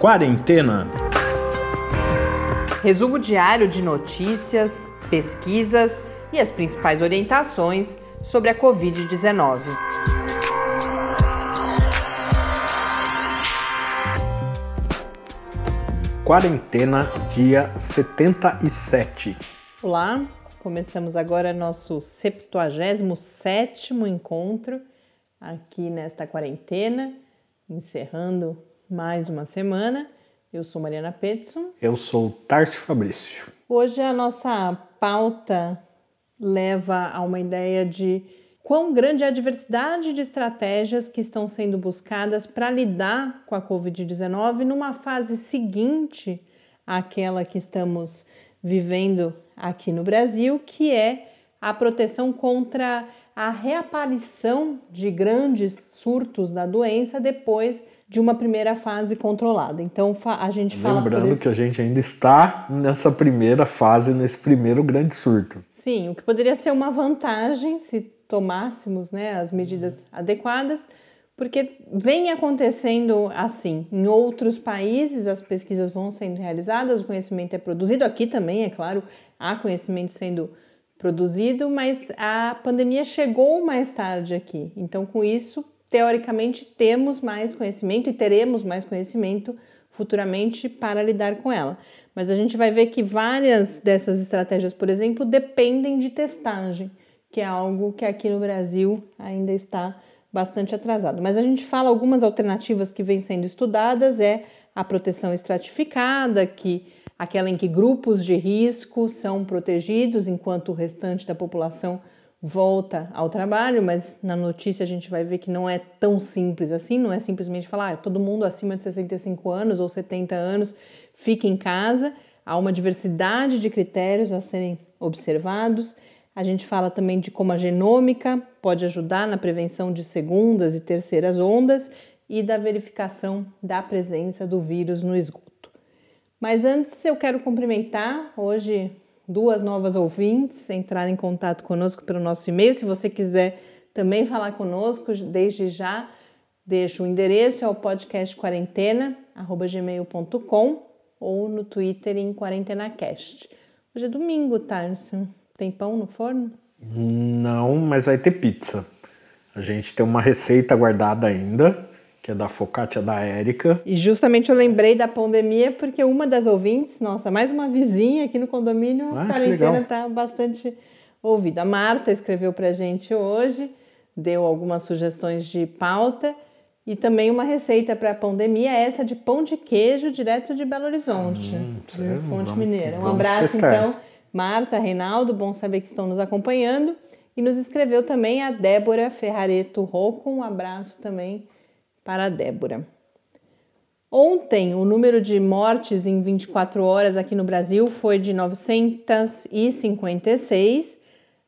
Quarentena. Resumo diário de notícias, pesquisas e as principais orientações sobre a Covid-19. Quarentena, dia 77. Olá, começamos agora nosso 77º encontro aqui nesta quarentena, encerrando mais uma semana. Eu sou Mariana Petson. Eu sou Tarcio Fabrício. Hoje a nossa pauta leva a uma ideia de quão grande é a diversidade de estratégias que estão sendo buscadas para lidar com a Covid-19 numa fase seguinte àquela que estamos vivendo aqui no Brasil, que é a proteção contra a reaparição de grandes surtos da doença depois de uma primeira fase controlada. Então a gente fala. Lembrando que a gente ainda está nessa primeira fase, nesse primeiro grande surto. Sim, o que poderia ser uma vantagem se tomássemos né, as medidas adequadas, porque vem acontecendo assim. Em outros países, as pesquisas vão sendo realizadas, o conhecimento é produzido. Aqui também, é claro, há conhecimento sendo produzido, mas a pandemia chegou mais tarde aqui. Então, com isso, teoricamente, temos mais conhecimento e teremos mais conhecimento futuramente para lidar com ela. Mas a gente vai ver que várias dessas estratégias, por exemplo, dependem de testagem que é algo que aqui no Brasil ainda está bastante atrasado. Mas a gente fala algumas alternativas que vêm sendo estudadas é a proteção estratificada, que aquela em que grupos de risco são protegidos enquanto o restante da população volta ao trabalho, mas na notícia a gente vai ver que não é tão simples assim, não é simplesmente falar ah, todo mundo acima de 65 anos ou 70 anos fica em casa, há uma diversidade de critérios a serem observados. A gente fala também de como a genômica pode ajudar na prevenção de segundas e terceiras ondas e da verificação da presença do vírus no esgoto. Mas antes eu quero cumprimentar hoje duas novas ouvintes, entrar em contato conosco pelo nosso e-mail. Se você quiser também falar conosco, desde já deixo o endereço é o podcast quarentena@gmail.com ou no Twitter em quarentenacast. Hoje é domingo, Tarso. Tem pão no forno? Não, mas vai ter pizza. A gente tem uma receita guardada ainda, que é da focaccia da Érica. E justamente eu lembrei da pandemia porque uma das ouvintes, nossa, mais uma vizinha aqui no condomínio, ah, a quarentena está bastante ouvida. A Marta escreveu para a gente hoje, deu algumas sugestões de pauta e também uma receita para a pandemia, essa de pão de queijo direto de Belo Horizonte, hum, de Fonte vamos, Mineira. Um abraço testar. então Marta, Reinaldo, bom saber que estão nos acompanhando. E nos escreveu também a Débora Ferrareto Rocco. Um abraço também para Débora. Ontem, o número de mortes em 24 horas aqui no Brasil foi de 956.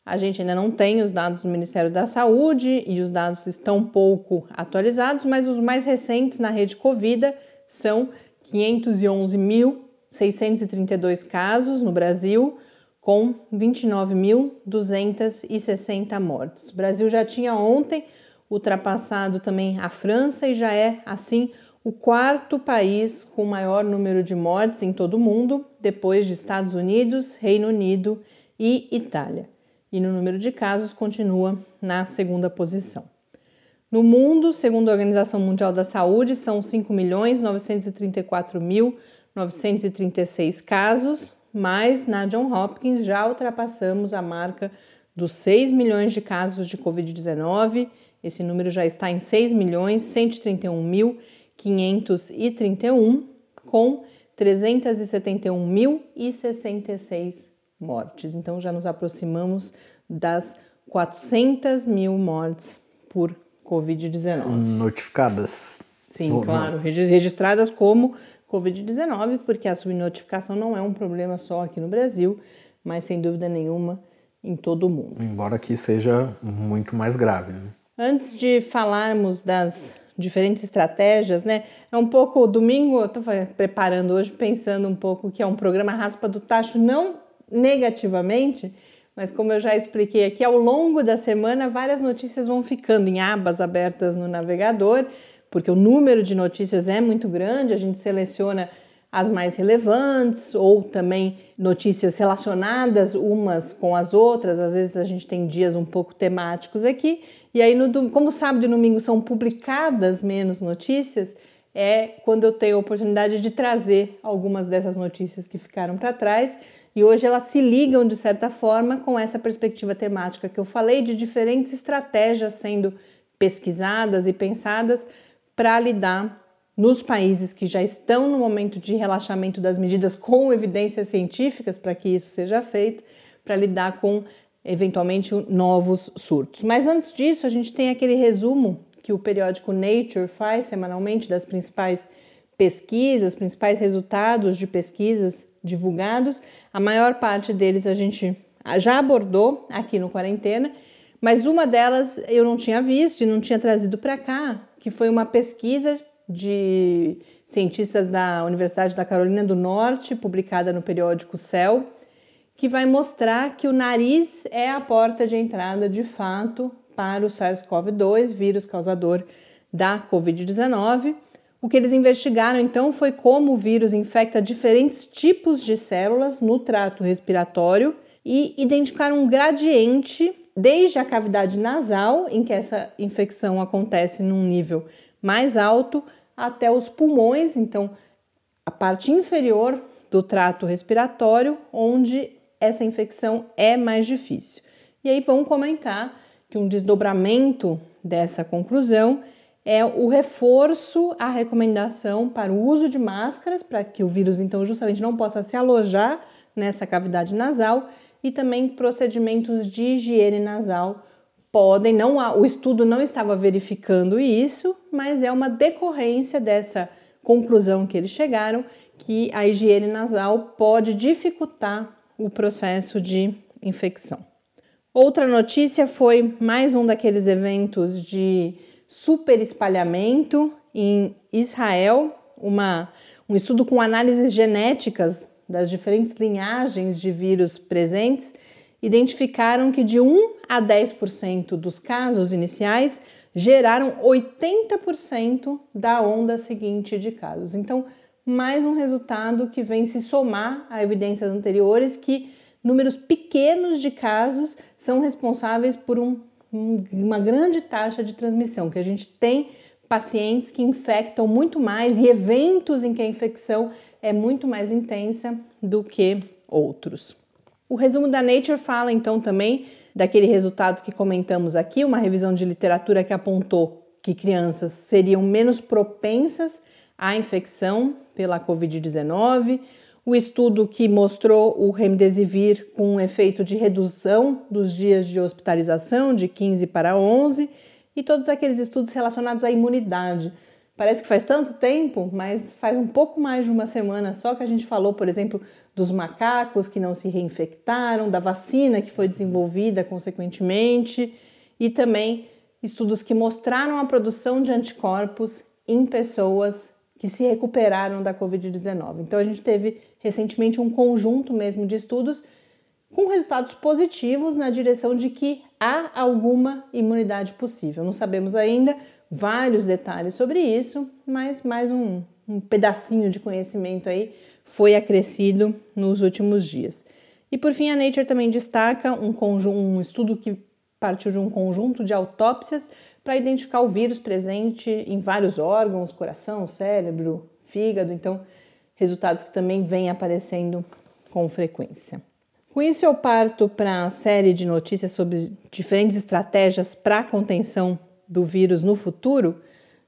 A gente ainda não tem os dados do Ministério da Saúde e os dados estão pouco atualizados, mas os mais recentes na rede Covid são 511.632 casos no Brasil, com 29.260 mortes. O Brasil já tinha ontem ultrapassado também a França e já é, assim, o quarto país com maior número de mortes em todo o mundo, depois de Estados Unidos, Reino Unido e Itália. E no número de casos continua na segunda posição. No mundo, segundo a Organização Mundial da Saúde, são 5.934.936 casos, mas na John Hopkins já ultrapassamos a marca dos 6 milhões de casos de Covid-19. Esse número já está em 6 milhões 131 mil 531, com 371.066 mortes. Então já nos aproximamos das 400 mil mortes por Covid-19. Notificadas. Sim, claro, registradas como Covid-19, porque a subnotificação não é um problema só aqui no Brasil, mas sem dúvida nenhuma em todo o mundo. Embora aqui seja muito mais grave. Né? Antes de falarmos das diferentes estratégias, né? É um pouco domingo, eu estou preparando hoje pensando um pouco que é um programa raspa do tacho não negativamente, mas como eu já expliquei aqui, ao longo da semana várias notícias vão ficando em abas abertas no navegador porque o número de notícias é muito grande, a gente seleciona as mais relevantes ou também notícias relacionadas umas com as outras. Às vezes a gente tem dias um pouco temáticos aqui. E aí, no, como sábado e domingo são publicadas menos notícias, é quando eu tenho a oportunidade de trazer algumas dessas notícias que ficaram para trás. E hoje elas se ligam de certa forma com essa perspectiva temática que eu falei de diferentes estratégias sendo pesquisadas e pensadas para lidar nos países que já estão no momento de relaxamento das medidas com evidências científicas para que isso seja feito, para lidar com eventualmente novos surtos. Mas antes disso, a gente tem aquele resumo que o periódico Nature faz semanalmente das principais pesquisas, principais resultados de pesquisas divulgados. A maior parte deles a gente já abordou aqui no Quarentena, mas uma delas eu não tinha visto e não tinha trazido para cá, que foi uma pesquisa de cientistas da Universidade da Carolina do Norte, publicada no periódico Cell, que vai mostrar que o nariz é a porta de entrada de fato para o SARS-CoV-2, vírus causador da Covid-19. O que eles investigaram então foi como o vírus infecta diferentes tipos de células no trato respiratório e identificaram um gradiente desde a cavidade nasal, em que essa infecção acontece num nível mais alto, até os pulmões, então a parte inferior do trato respiratório, onde essa infecção é mais difícil. E aí vão comentar que um desdobramento dessa conclusão é o reforço à recomendação para o uso de máscaras, para que o vírus então justamente não possa se alojar nessa cavidade nasal e também procedimentos de higiene nasal podem, não o estudo não estava verificando isso, mas é uma decorrência dessa conclusão que eles chegaram que a higiene nasal pode dificultar o processo de infecção. Outra notícia foi mais um daqueles eventos de super espalhamento em Israel, uma, um estudo com análises genéticas das diferentes linhagens de vírus presentes identificaram que de 1 a 10% dos casos iniciais geraram 80% da onda seguinte de casos. Então, mais um resultado que vem se somar a evidências anteriores que números pequenos de casos são responsáveis por um, um, uma grande taxa de transmissão, que a gente tem pacientes que infectam muito mais e eventos em que a infecção é muito mais intensa do que outros. O resumo da Nature fala então também daquele resultado que comentamos aqui, uma revisão de literatura que apontou que crianças seriam menos propensas à infecção pela Covid-19, o estudo que mostrou o remdesivir com um efeito de redução dos dias de hospitalização de 15 para 11 e todos aqueles estudos relacionados à imunidade. Parece que faz tanto tempo, mas faz um pouco mais de uma semana só que a gente falou, por exemplo, dos macacos que não se reinfectaram, da vacina que foi desenvolvida consequentemente e também estudos que mostraram a produção de anticorpos em pessoas que se recuperaram da Covid-19. Então a gente teve recentemente um conjunto mesmo de estudos com resultados positivos na direção de que há alguma imunidade possível. Não sabemos ainda vários detalhes sobre isso, mas mais um, um pedacinho de conhecimento aí foi acrescido nos últimos dias. E por fim, a Nature também destaca um, um estudo que partiu de um conjunto de autópsias para identificar o vírus presente em vários órgãos, coração, cérebro, fígado, então resultados que também vêm aparecendo com frequência. Com isso, eu parto para a série de notícias sobre diferentes estratégias para a contenção do vírus no futuro.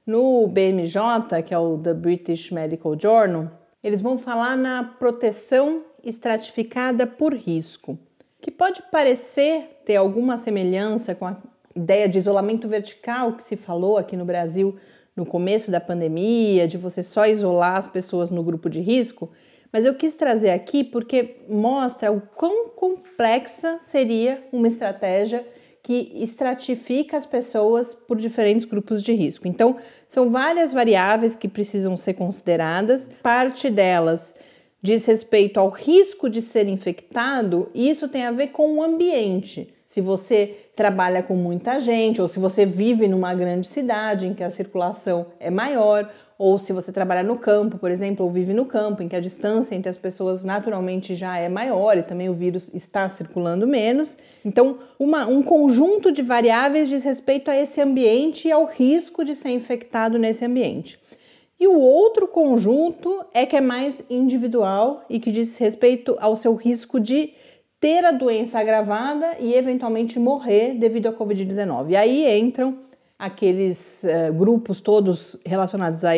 No BMJ, que é o The British Medical Journal, eles vão falar na proteção estratificada por risco, que pode parecer ter alguma semelhança com a ideia de isolamento vertical que se falou aqui no Brasil no começo da pandemia, de você só isolar as pessoas no grupo de risco, mas eu quis trazer aqui porque mostra o quão complexa seria uma estratégia que estratifica as pessoas por diferentes grupos de risco. Então, são várias variáveis que precisam ser consideradas. Parte delas diz respeito ao risco de ser infectado, e isso tem a ver com o ambiente. se você trabalha com muita gente, ou se você vive numa grande cidade em que a circulação é maior, ou se você trabalha no campo, por exemplo, ou vive no campo, em que a distância entre as pessoas naturalmente já é maior e também o vírus está circulando menos. Então, uma, um conjunto de variáveis diz respeito a esse ambiente e ao risco de ser infectado nesse ambiente. E o outro conjunto é que é mais individual e que diz respeito ao seu risco de ter a doença agravada e eventualmente morrer devido à Covid-19. E aí entram aqueles uh, grupos todos relacionados à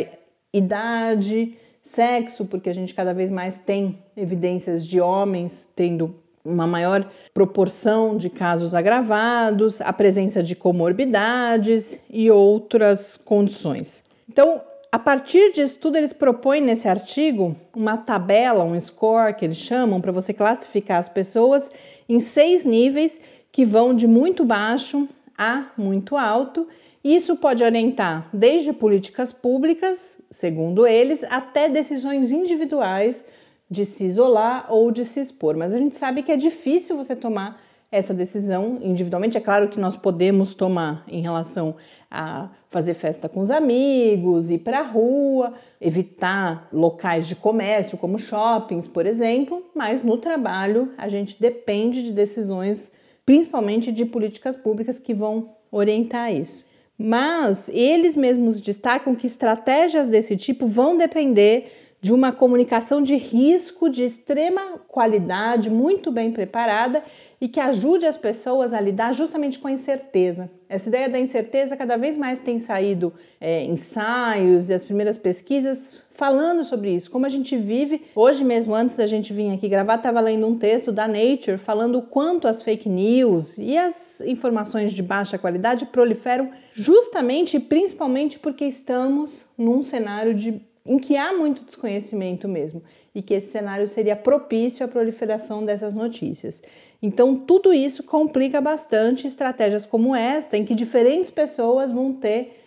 idade, sexo, porque a gente cada vez mais tem evidências de homens tendo uma maior proporção de casos agravados, a presença de comorbidades e outras condições. Então, a partir disso tudo, eles propõem nesse artigo uma tabela, um score que eles chamam, para você classificar as pessoas em seis níveis que vão de muito baixo a muito alto. Isso pode orientar desde políticas públicas, segundo eles, até decisões individuais de se isolar ou de se expor. Mas a gente sabe que é difícil você tomar essa decisão individualmente. É claro que nós podemos tomar em relação a fazer festa com os amigos, ir para a rua, evitar locais de comércio como shoppings, por exemplo, mas no trabalho a gente depende de decisões, principalmente de políticas públicas que vão orientar isso. Mas eles mesmos destacam que estratégias desse tipo vão depender de uma comunicação de risco de extrema qualidade, muito bem preparada e que ajude as pessoas a lidar justamente com a incerteza. Essa ideia da incerteza cada vez mais tem saído é, ensaios e as primeiras pesquisas falando sobre isso, como a gente vive. Hoje mesmo, antes da gente vir aqui gravar, estava lendo um texto da Nature falando o quanto as fake news e as informações de baixa qualidade proliferam justamente e principalmente porque estamos num cenário de em que há muito desconhecimento mesmo e que esse cenário seria propício à proliferação dessas notícias. Então, tudo isso complica bastante estratégias como esta, em que diferentes pessoas vão ter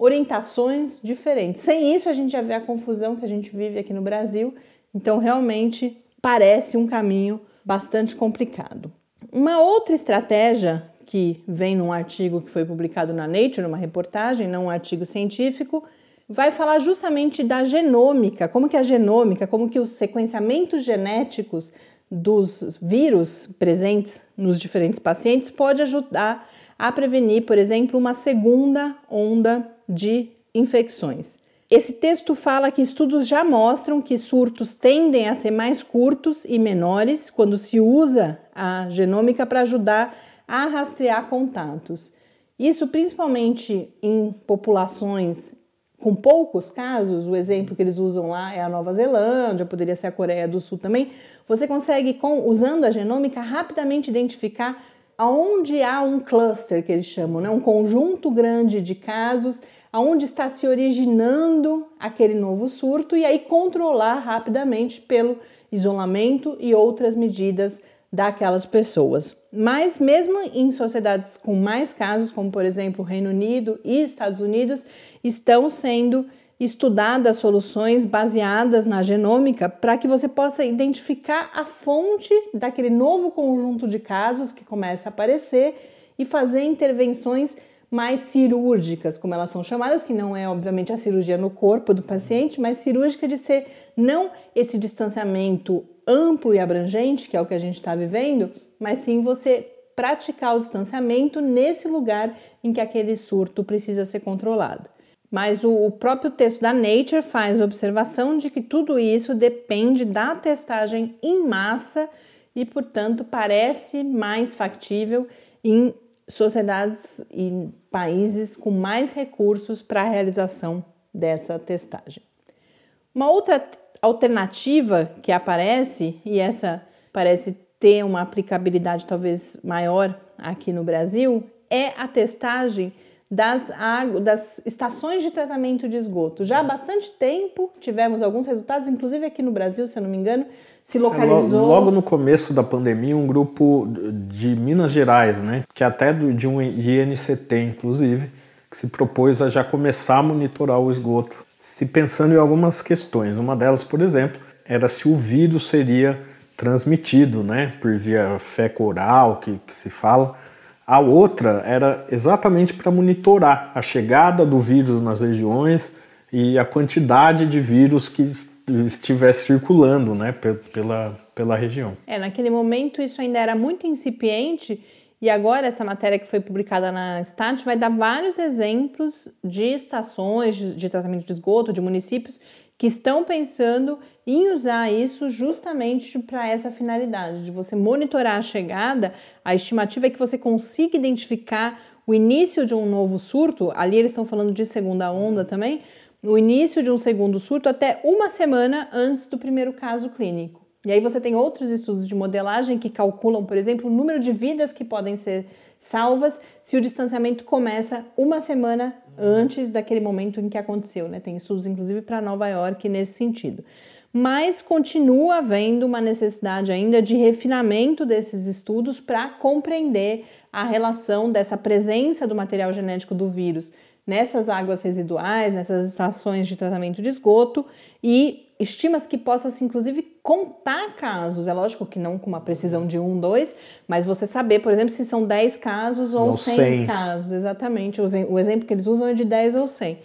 orientações diferentes. Sem isso, a gente já vê a confusão que a gente vive aqui no Brasil. Então, realmente parece um caminho bastante complicado. Uma outra estratégia que vem num artigo que foi publicado na Nature, numa reportagem, não um artigo científico, vai falar justamente da genômica, como que a genômica, como que os sequenciamentos genéticos dos vírus presentes nos diferentes pacientes pode ajudar a prevenir, por exemplo, uma segunda onda de infecções. Esse texto fala que estudos já mostram que surtos tendem a ser mais curtos e menores quando se usa a genômica para ajudar a rastrear contatos. Isso principalmente em populações com poucos casos, o exemplo que eles usam lá é a Nova Zelândia, poderia ser a Coreia do Sul também, você consegue, com, usando a genômica, rapidamente identificar aonde há um cluster, que eles chamam, né? um conjunto grande de casos, aonde está se originando aquele novo surto, e aí controlar rapidamente pelo isolamento e outras medidas daquelas pessoas. Mas mesmo em sociedades com mais casos, como por exemplo Reino Unido e Estados Unidos, estão sendo estudadas soluções baseadas na genômica para que você possa identificar a fonte daquele novo conjunto de casos que começa a aparecer e fazer intervenções mais cirúrgicas, como elas são chamadas, que não é obviamente a cirurgia no corpo do paciente, mas cirúrgica de ser não esse distanciamento amplo e abrangente, que é o que a gente está vivendo, mas sim você praticar o distanciamento nesse lugar em que aquele surto precisa ser controlado. Mas o, próprio texto da Nature faz observação de que tudo isso depende da testagem em massa e, portanto, parece mais factível em sociedades e países com mais recursos para a realização dessa testagem. Uma outra alternativa que aparece, e essa parece ter uma aplicabilidade talvez maior aqui no Brasil, é a testagem das, das estações de tratamento de esgoto. Já há bastante tempo tivemos alguns resultados, inclusive aqui no Brasil, se eu não me engano, se é, localizou. Logo no começo da pandemia, um grupo de Minas Gerais, né, que é até de um INCT, inclusive, que se propôs a já começar a monitorar o esgoto se pensando em algumas questões. Uma delas, por exemplo, era se o vírus seria transmitido, né, por via fecal-oral, que, que se fala. A outra era exatamente para monitorar a chegada do vírus nas regiões e a quantidade de vírus que estiver circulando né, pela, pela região. É, naquele momento isso ainda era muito incipiente e agora essa matéria que foi publicada na Stat vai dar vários exemplos de estações de tratamento de esgoto, de municípios que estão pensando em usar isso justamente para essa finalidade, de você monitorar a chegada. A estimativa é que você consiga identificar o início de um novo surto, ali eles estão falando de segunda onda também, o início de um segundo surto até uma semana antes do primeiro caso clínico. E aí você tem outros estudos de modelagem que calculam, por exemplo, o número de vidas que podem ser salvas se o distanciamento começa uma semana antes daquele momento em que aconteceu. Né? Tem estudos, inclusive, para Nova York nesse sentido. Mas continua havendo uma necessidade ainda de refinamento desses estudos para compreender a relação dessa presença do material genético do vírus nessas águas residuais, nessas estações de tratamento de esgoto e estima-se que possa-se, inclusive, contar casos. É lógico que não com uma precisão de um, dois, mas você saber, por exemplo, se são 10 casos ou 100, 100 casos. Exatamente. O exemplo que eles usam é de 10 ou 100.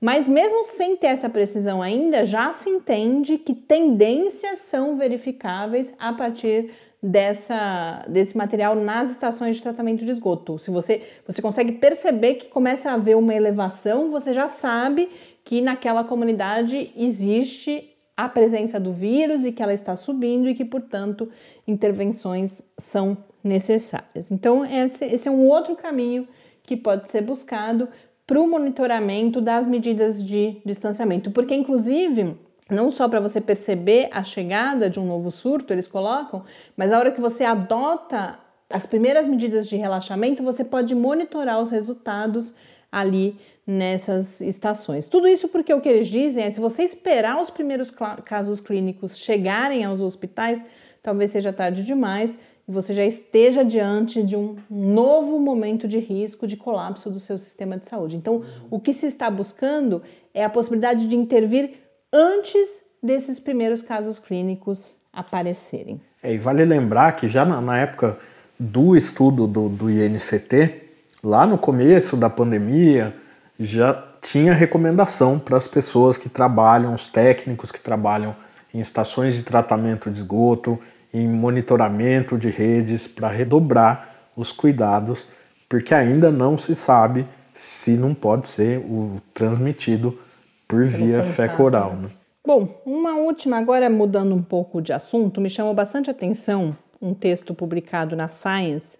Mas mesmo sem ter essa precisão ainda, já se entende que tendências são verificáveis a partir dessa, desse material nas estações de tratamento de esgoto. Se você, você consegue perceber que começa a haver uma elevação, você já sabe que naquela comunidade existe a presença do vírus e que ela está subindo e que, portanto, intervenções são necessárias. Então, esse, esse é um outro caminho que pode ser buscado para o monitoramento das medidas de distanciamento, porque, inclusive, não só para você perceber a chegada de um novo surto, eles colocam, mas a hora que você adota as primeiras medidas de relaxamento, você pode monitorar os resultados ali nessas estações. Tudo isso porque o que eles dizem é se você esperar os primeiros casos clínicos chegarem aos hospitais, talvez seja tarde demais e você já esteja diante de um novo momento de risco de colapso do seu sistema de saúde. Então, o que se está buscando é a possibilidade de intervir antes desses primeiros casos clínicos aparecerem. É, e vale lembrar que já na, na época do estudo do, do INCT, lá no começo da pandemia, já tinha recomendação para as pessoas que trabalham, os técnicos que trabalham em estações de tratamento de esgoto, em monitoramento de redes, para redobrar os cuidados, porque ainda não se sabe se não pode ser o transmitido por via fecal-oral. Né? Bom, uma última, agora mudando um pouco de assunto, me chamou bastante atenção um texto publicado na Science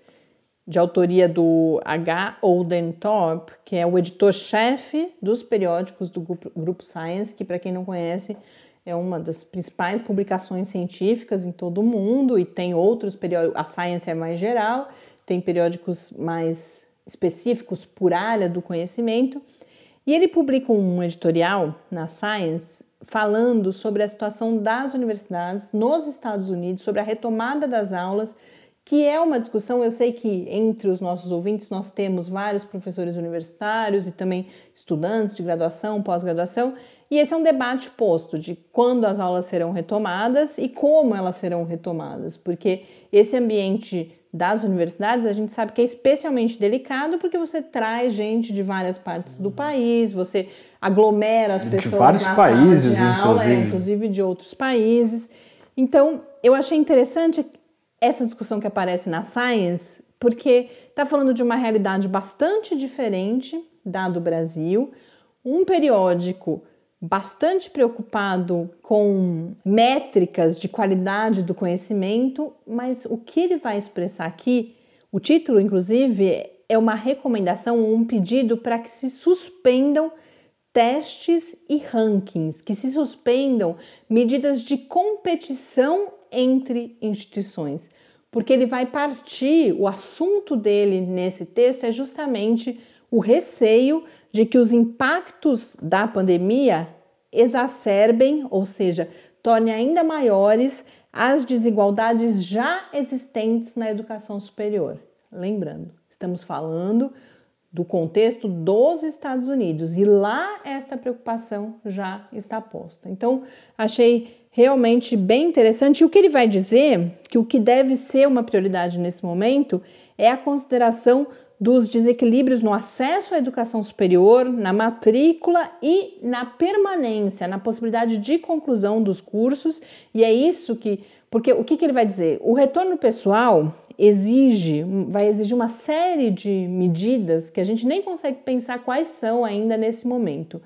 de autoria do H. Olden Thorpe, que é o editor-chefe dos periódicos do grupo, grupo Science, que, para quem não conhece, é uma das principais publicações científicas em todo o mundo e tem outros periódicos. A Science é mais geral, tem periódicos mais específicos por área do conhecimento. E ele publica um editorial na Science falando sobre a situação das universidades nos Estados Unidos, sobre a retomada das aulas que é uma discussão, eu sei que entre os nossos ouvintes nós temos vários professores universitários e também estudantes de graduação, pós-graduação, e esse é um debate posto de quando as aulas serão retomadas e como elas serão retomadas, porque esse ambiente das universidades a gente sabe que é especialmente delicado porque você traz gente de várias partes do país, você aglomera as pessoas de vários países, de aula, inclusive. É, inclusive de outros países. Então, eu achei interessante essa discussão que aparece na Science, porque está falando de uma realidade bastante diferente da do Brasil, um periódico bastante preocupado com métricas de qualidade do conhecimento, mas o que ele vai expressar aqui, o título, inclusive, é uma recomendação, um pedido para que se suspendam testes e rankings, que se suspendam medidas de competição entre instituições, porque ele vai partir, o assunto dele nesse texto é justamente o receio de que os impactos da pandemia exacerbem, ou seja, tornem ainda maiores as desigualdades já existentes na educação superior. Lembrando, estamos falando do contexto dos Estados Unidos e lá esta preocupação já está posta. Então, achei realmente bem interessante. E o que ele vai dizer, que o que deve ser uma prioridade nesse momento, é a consideração dos desequilíbrios no acesso à educação superior, na matrícula e na permanência, na possibilidade de conclusão dos cursos. E é isso que. Porque o que, que ele vai dizer? O retorno pessoal exige, vai exigir uma série de medidas que a gente nem consegue pensar quais são ainda nesse momento.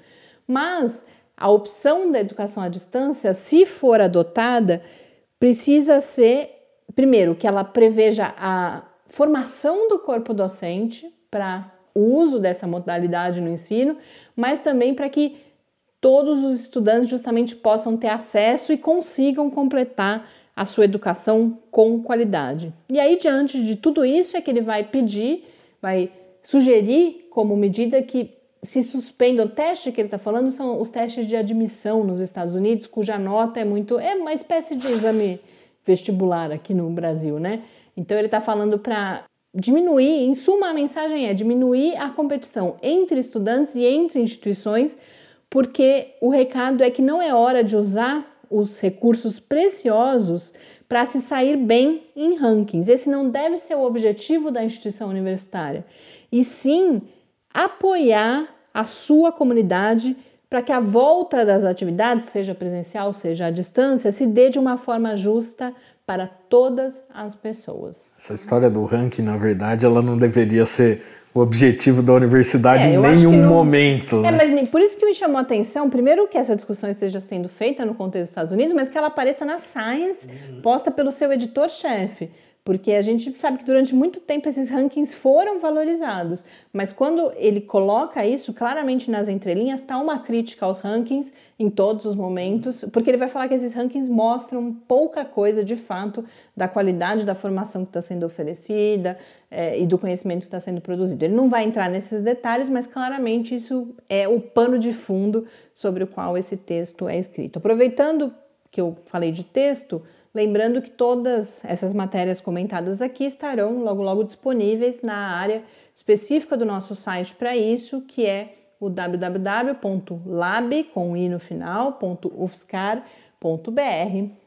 Mas a opção da educação à distância, se for adotada, precisa ser, primeiro, que ela preveja a formação do corpo docente para o uso dessa modalidade no ensino, mas também para que todos os estudantes justamente possam ter acesso e consigam completar a sua educação com qualidade. E aí, diante de tudo isso, é que ele vai pedir, vai sugerir como medida que se suspenda. O teste que ele está falando são os testes de admissão nos Estados Unidos, cuja nota é muito. é uma espécie de exame vestibular aqui no Brasil, né? Então ele está falando para diminuir, em suma, a mensagem é diminuir a competição entre estudantes e entre instituições, porque o recado é que não é hora de usar os recursos preciosos para se sair bem em rankings. Esse não deve ser o objetivo da instituição universitária, e sim apoiar a sua comunidade para que a volta das atividades, seja presencial, seja à distância, se dê de uma forma justa para todas as pessoas. Essa história do ranking, na verdade, ela não deveria ser o objetivo da universidade é, em nenhum não... momento. É, né? mas por isso que me chamou a atenção, primeiro que essa discussão esteja sendo feita no contexto dos Estados Unidos, mas que ela apareça na Science, uhum. posta pelo seu editor-chefe porque a gente sabe que durante muito tempo esses rankings foram valorizados, mas quando ele coloca isso claramente nas entrelinhas, está uma crítica aos rankings em todos os momentos, porque ele vai falar que esses rankings mostram pouca coisa de fato da qualidade da formação que está sendo oferecida é, e do conhecimento que está sendo produzido. Ele não vai entrar nesses detalhes, mas claramente isso é o pano de fundo sobre o qual esse texto é escrito. Aproveitando que eu falei de texto, Lembrando que todas essas matérias comentadas aqui estarão logo logo disponíveis na área específica do nosso site para isso, que é o www.lab com i no final,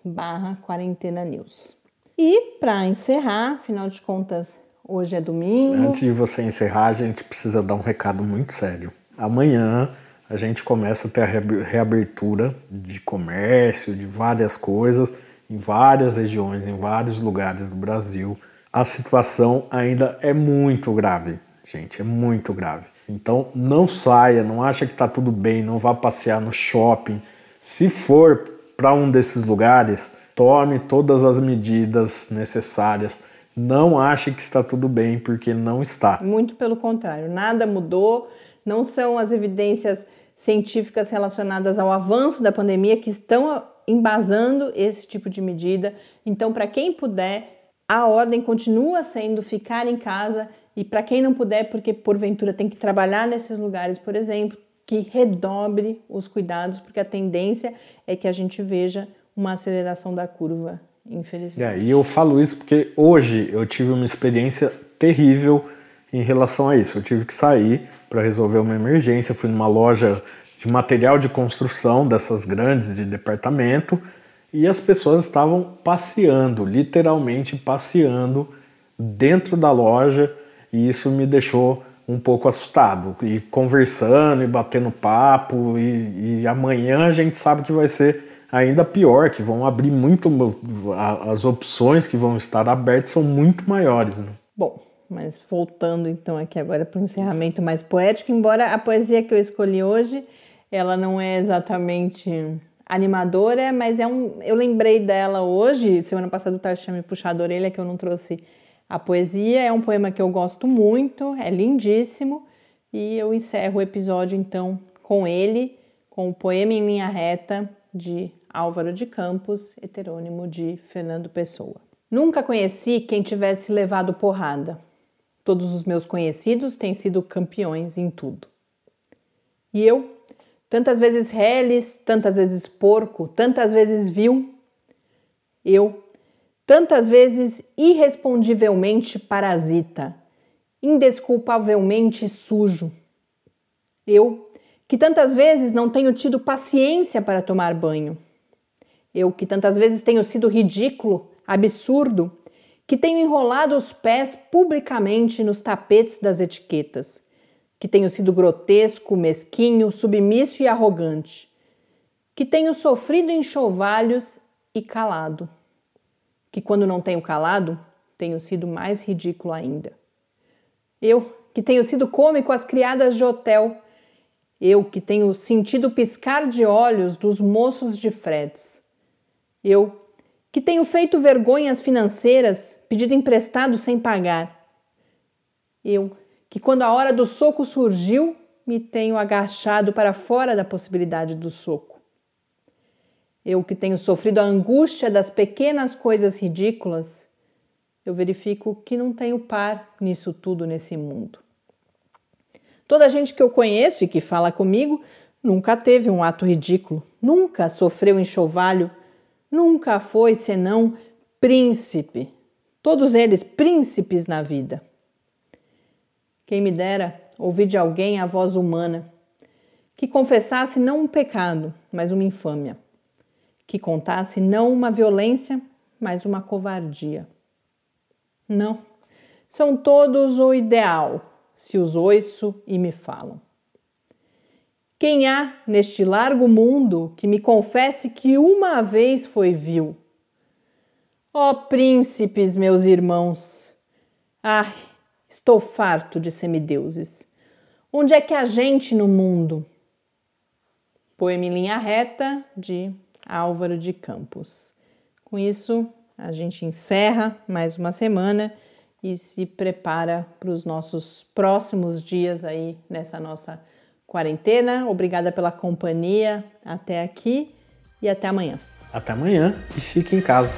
barra quarentena news. E para encerrar, afinal de contas, hoje é domingo. Antes de você encerrar, a gente precisa dar um recado muito sério. Amanhã a gente começa a ter a reabertura de comércio, de várias coisas em várias regiões, em vários lugares do Brasil, a situação ainda é muito grave, gente, é muito grave. Então não saia, não acha que está tudo bem, não vá passear no shopping. Se for para um desses lugares, tome todas as medidas necessárias. Não ache que está tudo bem, porque não está. Muito pelo contrário, nada mudou, não são as evidências científicas relacionadas ao avanço da pandemia que estão embasando esse tipo de medida. Então, para quem puder, a ordem continua sendo ficar em casa e para quem não puder, porque porventura tem que trabalhar nesses lugares, por exemplo, que redobre os cuidados, porque a tendência é que a gente veja uma aceleração da curva, infelizmente. É, e eu falo isso porque hoje eu tive uma experiência terrível em relação a isso. Eu tive que sair para resolver uma emergência, fui numa loja de material de construção dessas grandes de departamento e as pessoas estavam passeando, literalmente passeando dentro da loja e isso me deixou um pouco assustado e conversando e batendo papo e, e amanhã a gente sabe que vai ser ainda pior, que vão abrir muito as opções que vão estar abertas são muito maiores. Né? Bom, mas voltando então aqui agora para o encerramento mais poético, embora a poesia que eu escolhi hoje ela não é exatamente animadora, mas é um. Eu lembrei dela hoje. Semana passada o Tarso tinha me puxado a orelha que eu não trouxe a poesia. É um poema que eu gosto muito, é lindíssimo. E eu encerro o episódio então com ele, com o poema em linha reta de Álvaro de Campos, heterônimo de Fernando Pessoa. Nunca conheci quem tivesse levado porrada. Todos os meus conhecidos têm sido campeões em tudo. E eu tantas vezes reles, tantas vezes porco, tantas vezes vil. Eu, tantas vezes irrespondivelmente parasita, indesculpavelmente sujo. Eu, que tantas vezes não tenho tido paciência para tomar banho. Eu que tantas vezes tenho sido ridículo, absurdo, que tenho enrolado os pés publicamente nos tapetes das etiquetas, que tenho sido grotesco, mesquinho, submisso e arrogante, que tenho sofrido enxovalhos e calado, que quando não tenho calado, tenho sido mais ridículo ainda. Eu, que tenho sido cômico às criadas de hotel, eu que tenho sentido piscar de olhos dos moços de fretes, eu, que tenho feito vergonhas financeiras, pedido emprestado sem pagar. Eu, que quando a hora do soco surgiu, me tenho agachado para fora da possibilidade do soco. Eu que tenho sofrido a angústia das pequenas coisas ridículas, eu verifico que não tenho par nisso tudo nesse mundo. Toda a gente que eu conheço e que fala comigo nunca teve um ato ridículo, nunca sofreu enxovalho nunca foi senão príncipe. Todos eles príncipes na vida. Quem me dera ouvir de alguém a voz humana que confessasse não um pecado, mas uma infâmia, que contasse não uma violência, mas uma covardia. Não, são todos o ideal, se os ouço e me falam. Quem há neste largo mundo que me confesse que uma vez foi vil? Ó oh, príncipes, meus irmãos! Ai, estou farto de semideuses. Onde é que a gente no mundo? Poema em linha reta de Álvaro de Campos. Com isso, a gente encerra mais uma semana e se prepara para os nossos próximos dias aí nessa nossa quarentena. Obrigada pela companhia até aqui e até amanhã. Até amanhã e fique em casa.